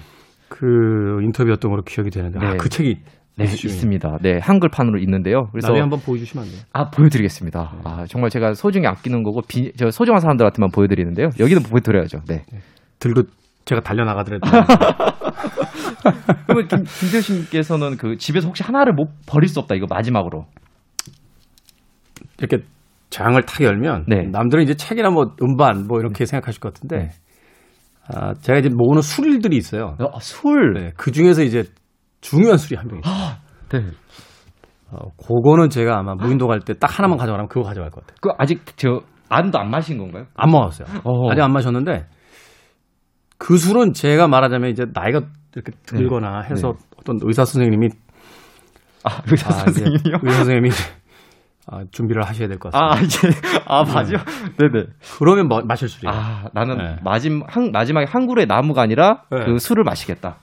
그 인터뷰였던 걸로 기억이 되는데 아, 네. 그 책이 네, 있습니다. 네, 한글판으로 있는데요. 그래서 나중에 한번 보여주시면 안 돼요? 아 보여드리겠습니다. 아 정말 제가 소중히 아끼는 거고 비, 저 소중한 사람들한테만 보여드리는데요. 여기는 보여드려야죠. 네. 들고 제가 달려나가더라도 [LAUGHS] 그러면 김, 김태우님께서는 그 집에서 혹시 하나를 못 버릴 수 없다 이거 마지막으로. 이렇게 장을 탁 열면 네. 남들은 이제 책이나 뭐 음반 뭐 이렇게 생각하실 것 같은데 네. 아, 제가 이제 모으는 술들이 있어요. 아, 술. 네, 그 중에서 이제 중요한 술이 한 병 있어요. 네. 어, 그거는 제가 아마 무인도 갈 때 딱 하나만 가져가라면 그거 가져갈 것 같아요. 그 아직 저 안도 안 마신 건가요? 안 먹었어요. 어. 아직 안 마셨는데 그 술은 제가 말하자면 이제 나이가 이렇게 들거나 해서 어떤 의사 선생님이 아, 의사 아, 선생님이요? 의사 선생님이 아, 준비를 하셔야 될 것 같습니다. 아, 이제 아, 맞아. 네, 네. 그러면 뭐, 마실 술이에요. 아, 나는 네. 마지막 한, 마지막에 한 그루의 나무가 아니라 네. 그 술을 마시겠다.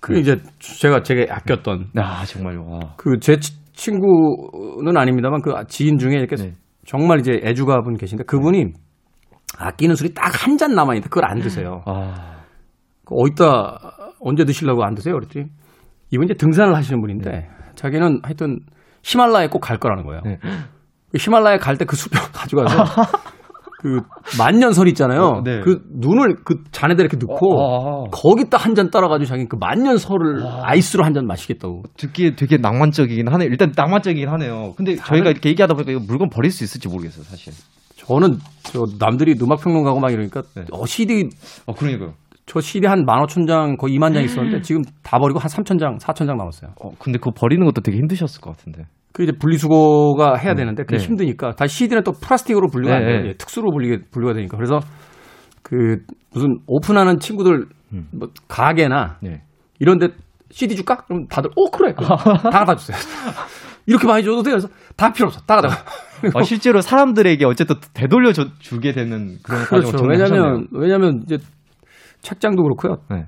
그 이제 제가 제가 아꼈던 아, 정말요. 와. 그제 친구는 아닙니다만 그 지인 중에 이렇게 네. 정말 이제 애주가 분 계신데 그분이 아끼는 술이 딱 한 잔 남아 있는데 그걸 안 드세요. 아. 그 어디다 언제 드시려고 안 드세요? 그랬더니 이분 이제 등산을 하시는 분인데 자기는 하여튼 히말라야에 꼭갈 거라는 거예요. 네. 그 히말라야 갈 때그 술병 [LAUGHS] 가져가서 그 만년설 있잖아요. 어, 네. 그 눈을 그 잔에다 이렇게 넣고 아. 거기다 한 잔 따라가지고 자기 그 만년설을 아 이스로 한 잔 마시겠다고. 듣기에 되게 낭만적이긴 하네요. 일단 낭만적이긴 하네요. 근데 저희가 이렇게 얘기하다 보니까 이거 물건 버릴 수 있을지 모르겠어요, 사실. 저는 저 남들이 음악 평론 가고 막 이러니까 네. 어, CD 어, 그러니까요. 저 CD 한 15,000장 거의 2만 장 있었는데 지금 다 버리고 한 3,000장, 4,000장 남았어요. 어, 근데 그거 버리는 것도 되게 힘드셨을 것 같은데. 그 이제 분리수거가 해야 되는데 그게 네. 힘드니까 다시 CD는 또 플라스틱으로 분류가 안 네, 돼요. 네. 예, 특수로 분리, 분류가 되니까 그래서 그 무슨 오픈하는 친구들 음. 뭐 가게나 네. 이런 데 CD 줄까? 그럼 다들 오 그래 그래. [LAUGHS] 다 갖다 주세요. 이렇게 많이 줘도 돼요. 그래서 다 필요 없어. 다 갖다. 가. 어, 실제로 사람들에게 어쨌든 되돌려 줘- 주게 되는 그런 그렇죠. 왜냐면. 왜냐면 이제 책장도 그렇고요. 네.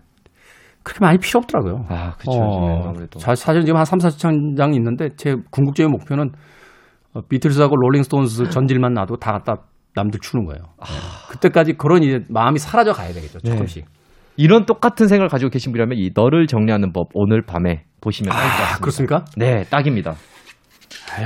그렇게 많이 필요 없더라고요. 아, 그렇죠. 아무래도. 자, 사실 지금 한 3, 4천 장 있는데 제 궁극적인 목표는 어, 비틀즈하고 롤링스톤스 전질만 놔도 다 갖다 남들 주는 거예요. 네. 그때까지 그런 이제 마음이 사라져 가야 되겠죠. 네. 조금씩. 이런 똑같은 생각을 가지고 계신 분이라면 이 너를 정리하는 법 오늘 밤에 보시면 아, 같습니다. 그렇습니까? 네, 딱입니다.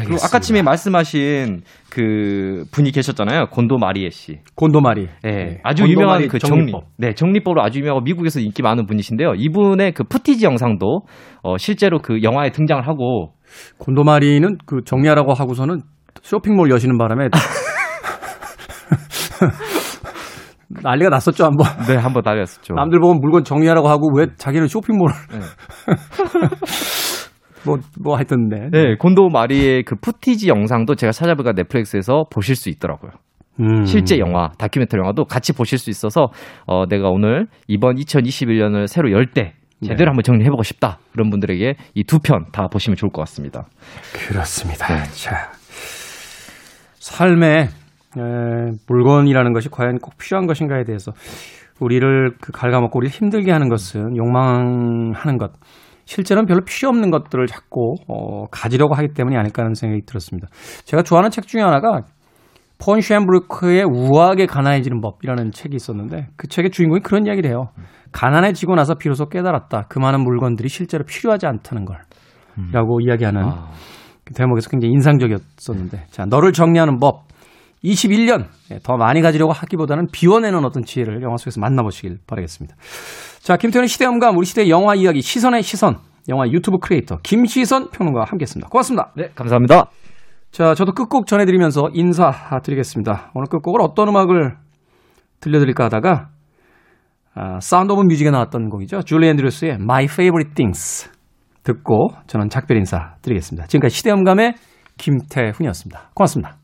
그리고 아까 처음에 말씀하신 그 분이 계셨잖아요. 곤도 마리에 씨. 곤도 마리에. 네, 네. 아주 유명한 그 정리, 정리법. 네, 정리법으로 아주 유명하고 미국에서 인기 많은 분이신데요. 이분의 그 footage 영상도 어, 실제로 그 영화에 등장을 하고 곤도 마리에는 그 정리하라고 하고서는 쇼핑몰 여시는 바람에 [LAUGHS] 난리가 났었죠 한번. 네, 한번 난리였었죠. 남들 보면 물건 정리하라고 하고 왜 자기는 쇼핑몰을 네. [LAUGHS] 뭐, 뭐 하여튼 네. 네, 곤도 마리에의 그 footage 영상도 제가 찾아보니까 넷플릭스에서 보실 수 있더라고요. 음. 실제 영화, 다큐멘터리 영화도 같이 보실 수 있어서 어, 내가 오늘 이번 2021년을 새로 열 때 제대로 네. 한번 정리해보고 싶다. 그런 분들에게 이 두 편 다 보시면 좋을 것 같습니다. 그렇습니다. 자, 삶에 에, 물건이라는 것이 과연 꼭 필요한 것인가에 대해서 우리를 그 갉아먹고 우리를 힘들게 하는 것은 욕망하는 것. 실제로는 별로 필요 없는 것들을 자꾸 어, 가지려고 하기 때문이 아닐까 하는 생각이 들었습니다. 제가 좋아하는 책 중에 하나가 폰 쉔브루크의 우아하게 가난해지는 법이라는 책이 있었는데 그 책의 주인공이 그런 이야기를 해요. 가난해지고 나서 비로소 깨달았다. 그 많은 물건들이 실제로 필요하지 않다는 걸. 라고 이야기하는 아. 그 대목에서 굉장히 인상적이었었는데 자 너를 정리하는 법 21년 예, 더 많이 가지려고 하기보다는 비워내는 어떤 지혜를 영화 속에서 만나보시길 바라겠습니다. 자 김태훈의 시대음감 우리 시대 영화 이야기 시선의 시선 영화 유튜브 크리에이터 김시선 평론가와 함께 했습니다. 고맙습니다. 네, 감사합니다. 자 저도 끝곡 전해드리면서 인사드리겠습니다. 오늘 끝곡을 어떤 음악을 들려드릴까 하다가 아, 사운드 오브 뮤직에 나왔던 곡이죠. 줄리 앤드루스의 My Favorite Things 듣고 저는 작별 인사 드리겠습니다. 지금까지 시대음감의 김태훈이었습니다. 고맙습니다.